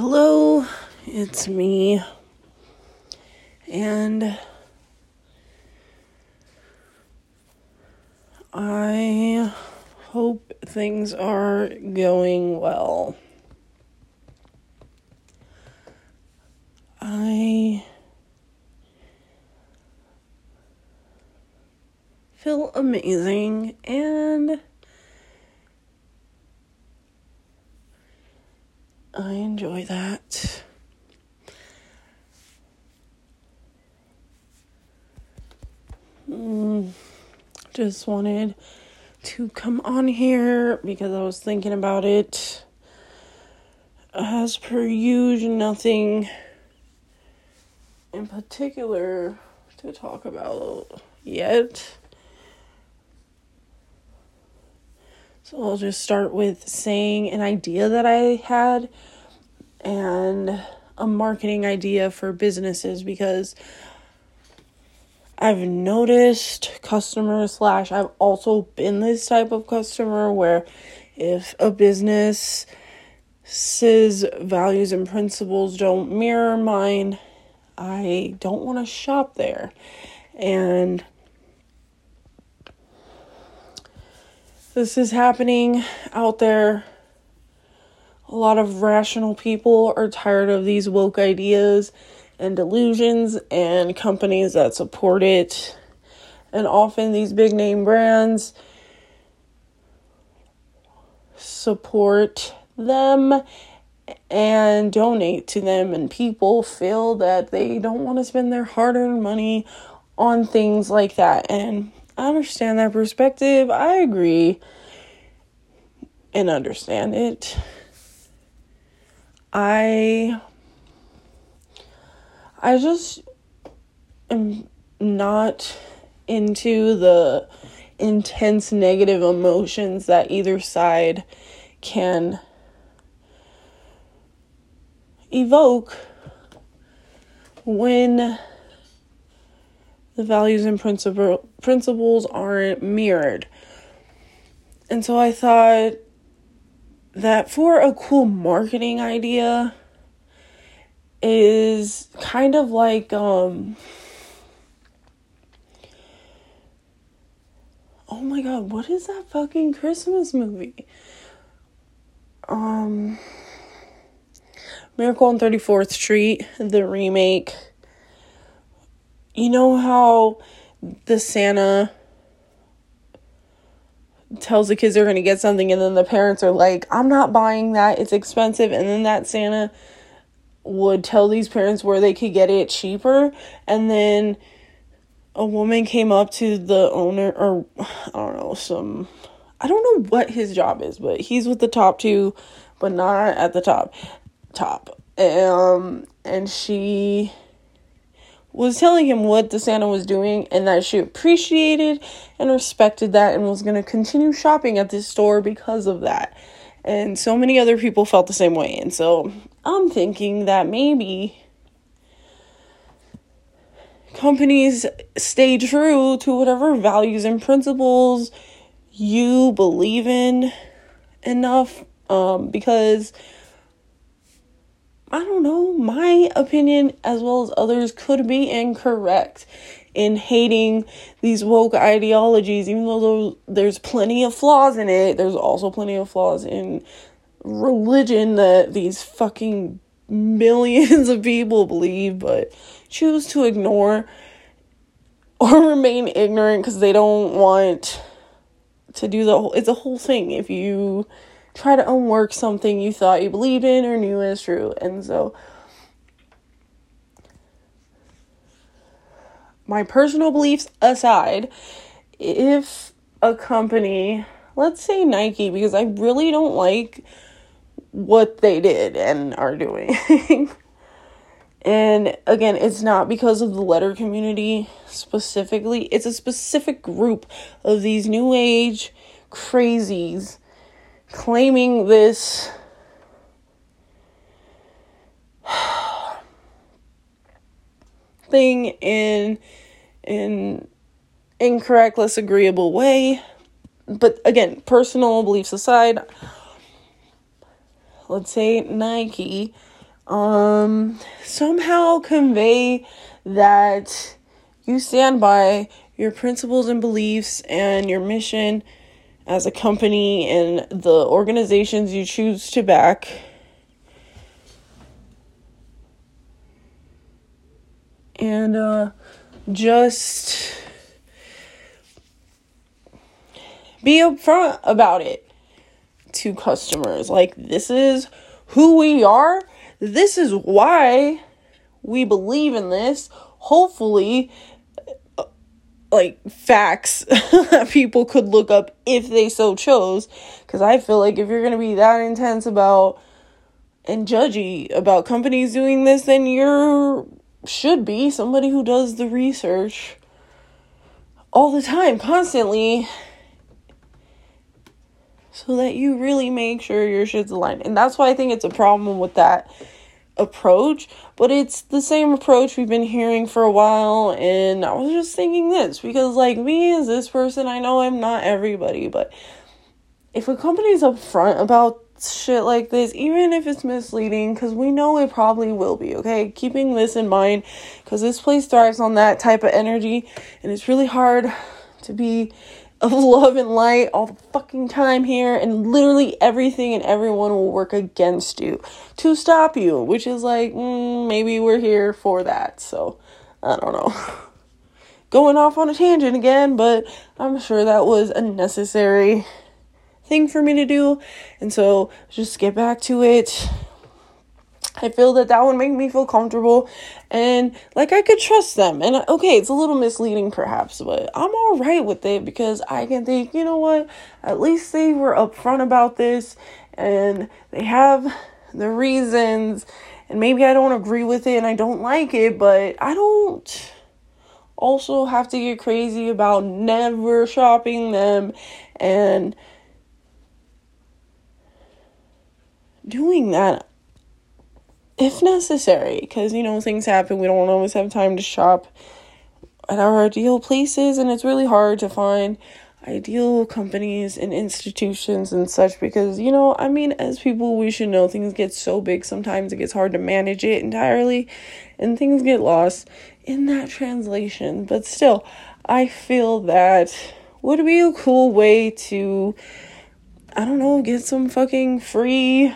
Hello, it's me. And I hope things are going well. I feel amazing and I enjoy that. Mm, just wanted to come on here because I was thinking about it. As per usual, nothing in particular to talk about yet. So I'll just start with saying an idea that I had and a marketing idea for businesses because I've noticed customers slash I've also been this type of customer where if a business says values and principles don't mirror mine, I don't want to shop there. And this is happening out there. A lot of rational people are tired of these woke ideas and delusions and companies that support it. And often these big name brands support them and donate to them and people feel that they don't want to spend their hard-earned money on things like that and I understand that perspective. I agree and understand it. I I just am not into the intense negative emotions that either side can evoke when the values and principle, principles aren't mirrored. And so I thought that for a cool marketing idea is kind of like um Oh my god, what is that fucking Christmas movie? Um Miracle on 34th Street, the remake you know how the Santa tells the kids they're going to get something and then the parents are like, "I'm not buying that. It's expensive." And then that Santa would tell these parents where they could get it cheaper and then a woman came up to the owner or I don't know, some I don't know what his job is, but he's with the top 2 but not at the top top. Um and she was telling him what the Santa was doing and that she appreciated and respected that and was going to continue shopping at this store because of that. And so many other people felt the same way. And so I'm thinking that maybe companies stay true to whatever values and principles you believe in enough um, because I don't know, my opinion as well as others could be incorrect in hating these woke ideologies, even though there's plenty of flaws in it, there's also plenty of flaws in religion that these fucking millions of people believe, but choose to ignore or remain ignorant because they don't want to do the whole, it's a whole thing. If you try to unwork something you thought you believed in or knew is true. And so, my personal beliefs aside, if a company, let's say Nike, because I really don't like what they did and are doing. and again, it's not because of the letter community specifically, it's a specific group of these new age crazies claiming this. Thing in in incorrect less agreeable way. But again personal beliefs aside let's say nike Um, somehow convey that you stand by your principles and beliefs and your mission as a company and the organizations you choose to back. And uh, just be upfront about it to customers. Like, this is who we are, this is why we believe in this. Hopefully, like facts that people could look up if they so chose. Because I feel like if you're going to be that intense about and judgy about companies doing this, then you're should be somebody who does the research all the time, constantly, so that you really make sure your shit's aligned. And that's why I think it's a problem with that approach, but it's the same approach we've been hearing for a while. And I was just thinking this because, like, me as this person, I know I'm not everybody, but if a company's upfront about shit like this, even if it's misleading, because we know it probably will be, okay? Keeping this in mind, because this place thrives on that type of energy, and it's really hard to be of love and light all the fucking time here, and literally everything and everyone will work against you to stop you, which is like, mm, maybe we're here for that. So, I don't know. Going off on a tangent again, but I'm sure that was a necessary thing for me to do. And so, just get back to it. I feel that that would make me feel comfortable and like I could trust them. And okay, it's a little misleading perhaps, but I'm all right with it because I can think, you know what? At least they were upfront about this and they have the reasons. And maybe I don't agree with it and I don't like it, but I don't also have to get crazy about never shopping them and doing that if necessary, because you know things happen. We don't always have time to shop at our ideal places, and it's really hard to find ideal companies and institutions and such because you know i mean as people we should know things get so big sometimes it gets hard to manage it entirely and things get lost in that translation but still i feel that would be a cool way to i don't know get some fucking free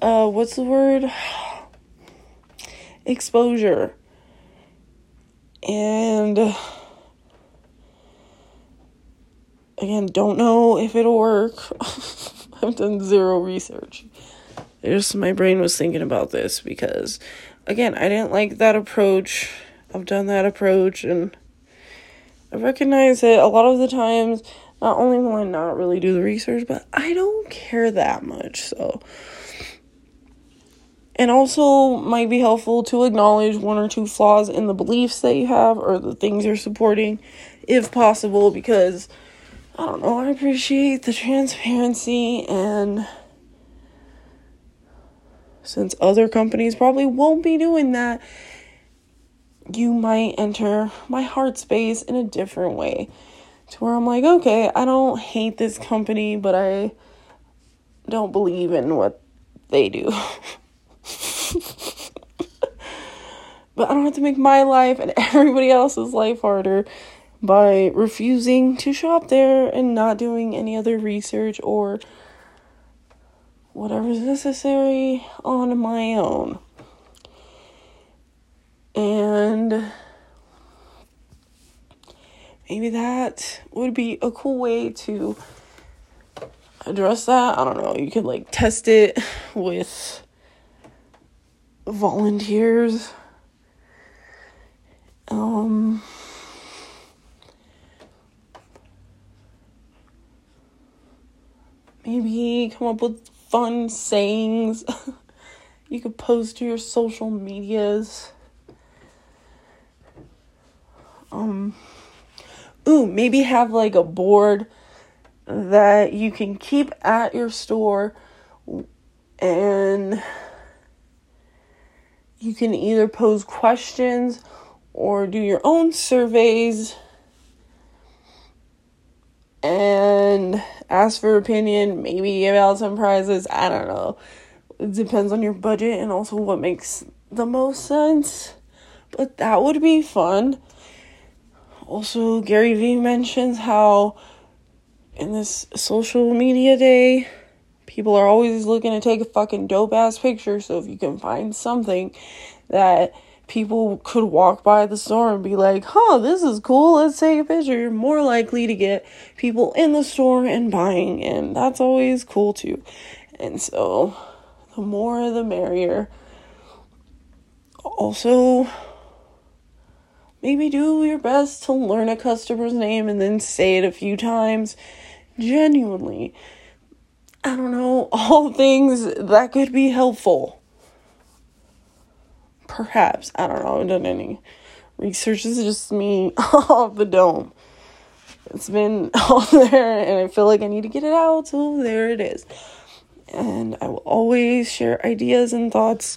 uh what's the word? Exposure. And again don't know if it'll work. I've done zero research. Just my brain was thinking about this because again i didn't like that approach. I've done that approach and i recognize that a lot of the times not only will i not really do the research but i don't care that much so and also might be helpful to acknowledge one or two flaws in the beliefs that you have or the things you're supporting if possible because I don't know, I appreciate the transparency and since other companies probably won't be doing that, you might enter my heart space in a different way to where I'm like, okay, I don't hate this company, but I don't believe in what they do. but I don't have to make my life and everybody else's life harder by refusing to shop there and not doing any other research or whatever's necessary on my own. And maybe that would be a cool way to address that. I don't know. You could like test it with volunteers. Um, maybe come up with fun sayings you could post to your social medias. Um, ooh, maybe have like a board that you can keep at your store and you can either pose questions or do your own surveys and ask for opinion, maybe give out some prizes. I don't know. It depends on your budget and also what makes the most sense. But that would be fun. Also, Gary Vee mentions how in this social media day, people are always looking to take a fucking dope ass picture. So if you can find something that people could walk by the store and be like, huh, this is cool, let's take a picture. You're more likely to get people in the store and buying, and that's always cool too. And so, the more the merrier. Also, maybe do your best to learn a customer's name and then say it a few times. Genuinely. I don't know, all things that could be helpful perhaps I don't know. I haven't done any research. This is just me off the dome. It's been out there, and I feel like I need to get it out. So there it is. And I will always share ideas and thoughts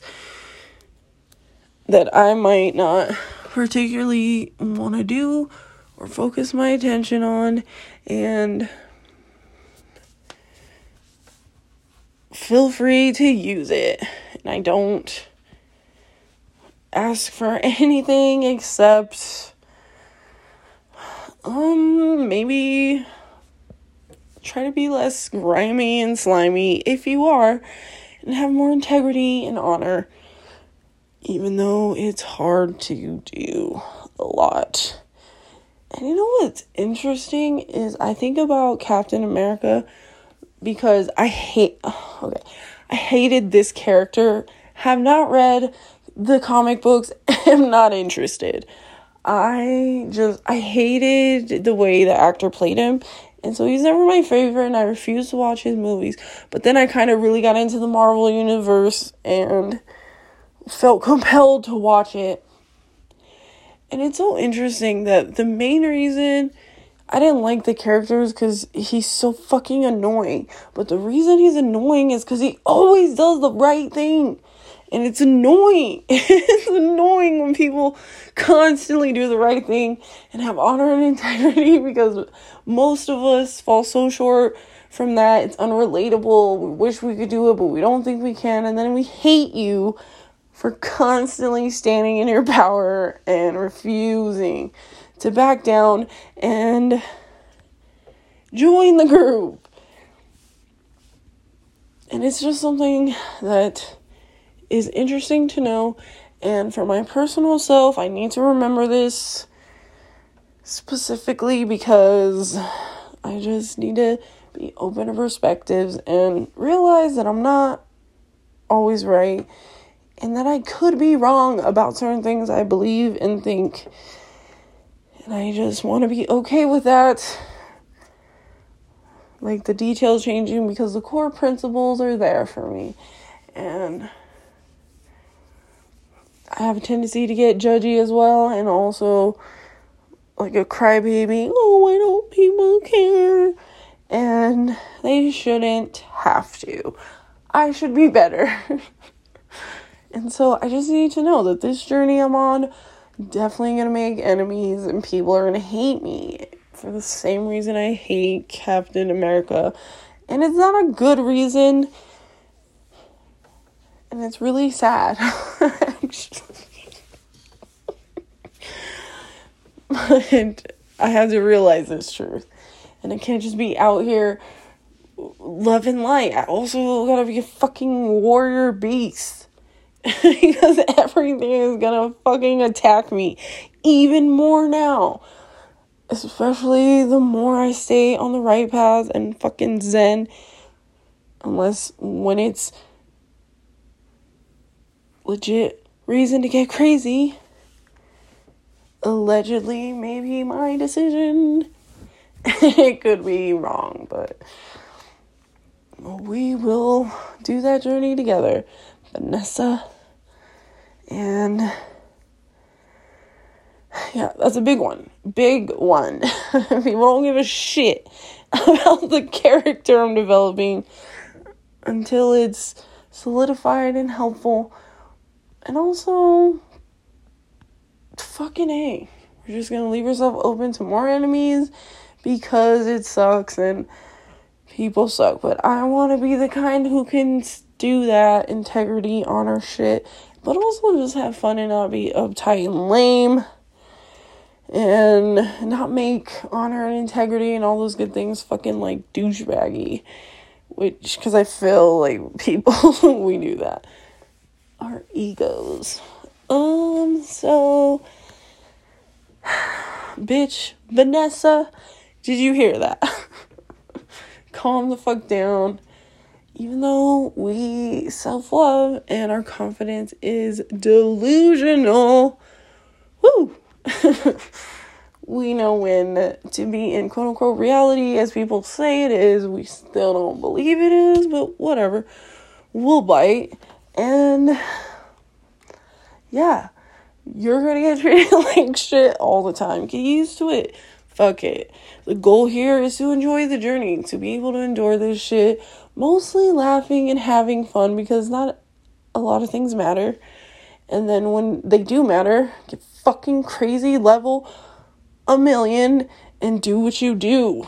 that I might not particularly want to do or focus my attention on. And feel free to use it. And I don't ask for anything except um maybe try to be less grimy and slimy if you are and have more integrity and honor even though it's hard to do a lot. And you know what's interesting is I think about Captain America because I hate okay. I hated this character. Have not read the comic books am not interested. I just I hated the way the actor played him. And so he's never my favorite and I refuse to watch his movies. But then I kind of really got into the Marvel universe and felt compelled to watch it. And it's so interesting that the main reason I didn't like the characters because he's so fucking annoying. But the reason he's annoying is because he always does the right thing. And it's annoying. it's annoying when people constantly do the right thing and have honor and integrity because most of us fall so short from that. It's unrelatable. We wish we could do it, but we don't think we can. And then we hate you for constantly standing in your power and refusing to back down and join the group. And it's just something that is interesting to know. And for my personal self, I need to remember this specifically because I just need to be open to perspectives and realize that I'm not always right and that I could be wrong about certain things I believe and think. And I just want to be okay with that. Like the details changing because the core principles are there for me. And I have a tendency to get judgy as well, and also like a crybaby. Oh, why don't people care? And they shouldn't have to. I should be better. and so I just need to know that this journey I'm on definitely gonna make enemies and people are gonna hate me for the same reason I hate Captain America. And it's not a good reason and it's really sad. but I have to realize this truth. And I can't just be out here love and light. I also gotta be a fucking warrior beast. because everything is gonna fucking attack me even more now. Especially the more I stay on the right path and fucking zen. Unless when it's legit reason to get crazy. Allegedly, maybe my decision. it could be wrong, but we will do that journey together. Vanessa and yeah, that's a big one. Big one. People don't give a shit about the character I'm developing until it's solidified and helpful and also, fucking A. We're just gonna leave ourselves open to more enemies because it sucks and people suck. But I wanna be the kind who can do that integrity, honor shit, but also just have fun and not be uptight and lame and not make honor and integrity and all those good things fucking like douchebaggy. Which, because I feel like people, we do that. Our egos. Um, so, bitch, Vanessa, did you hear that? Calm the fuck down. Even though we self love and our confidence is delusional, woo! we know when to be in quote unquote reality as people say it is. We still don't believe it is, but whatever. We'll bite. And yeah, you're gonna get treated like shit all the time. Get used to it. Fuck it. The goal here is to enjoy the journey, to be able to endure this shit, mostly laughing and having fun because not a lot of things matter. And then when they do matter, get fucking crazy level a million and do what you do.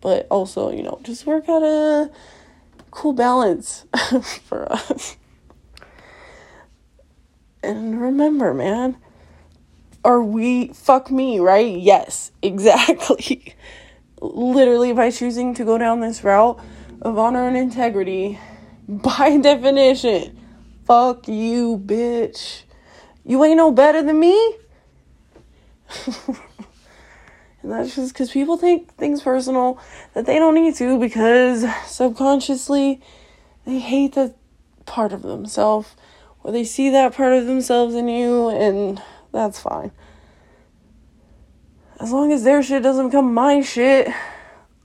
But also, you know, just work out a cool balance for us. And remember, man, are we fuck me, right? Yes, exactly. Literally, by choosing to go down this route of honor and integrity, by definition, Fuck you, bitch. You ain't no better than me. and that's just because people take things personal that they don't need to because subconsciously they hate that part of themselves or they see that part of themselves in you, and that's fine. As long as their shit doesn't become my shit,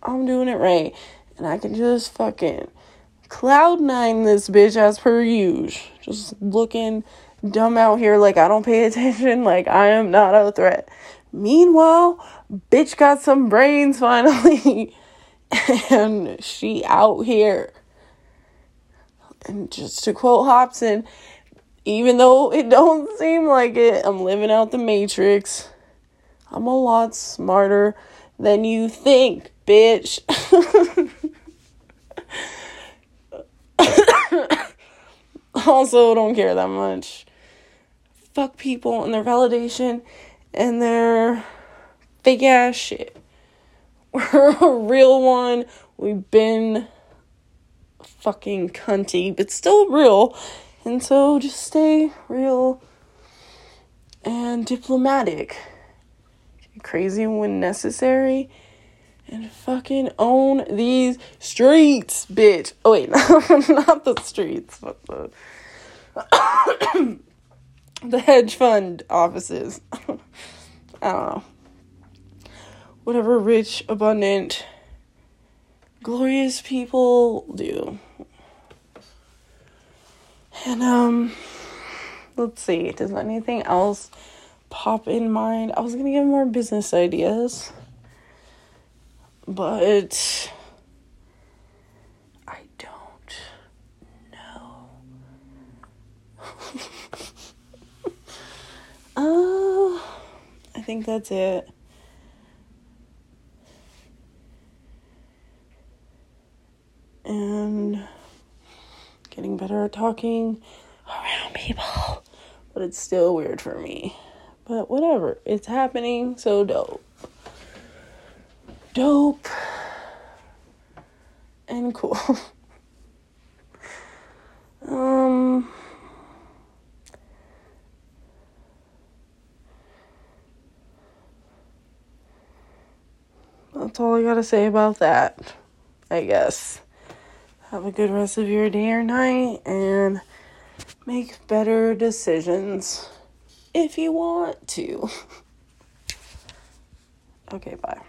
I'm doing it right. And I can just fucking cloud nine this bitch as per usual. Just looking dumb out here like I don't pay attention, like I am not a threat. Meanwhile, bitch got some brains finally. and she out here. And just to quote Hobson, even though it don't seem like it, I'm living out the matrix. I'm a lot smarter than you think, bitch. also don't care that much. Fuck people and their validation and their fake ass shit. We're a real one. We've been fucking cunty, but still real. And so just stay real and diplomatic. Crazy when necessary and fucking own these streets, bitch. Oh wait, not the streets, but the the hedge fund offices. I don't know. Whatever rich, abundant, glorious people do. And um let's see, does anything else pop in mind? I was gonna give more business ideas. But I don't know. uh, I think that's it. And getting better at talking around people. But it's still weird for me. But whatever, it's happening, so dope dope and cool. um That's all I got to say about that. I guess. Have a good rest of your day or night and make better decisions if you want to. okay, bye.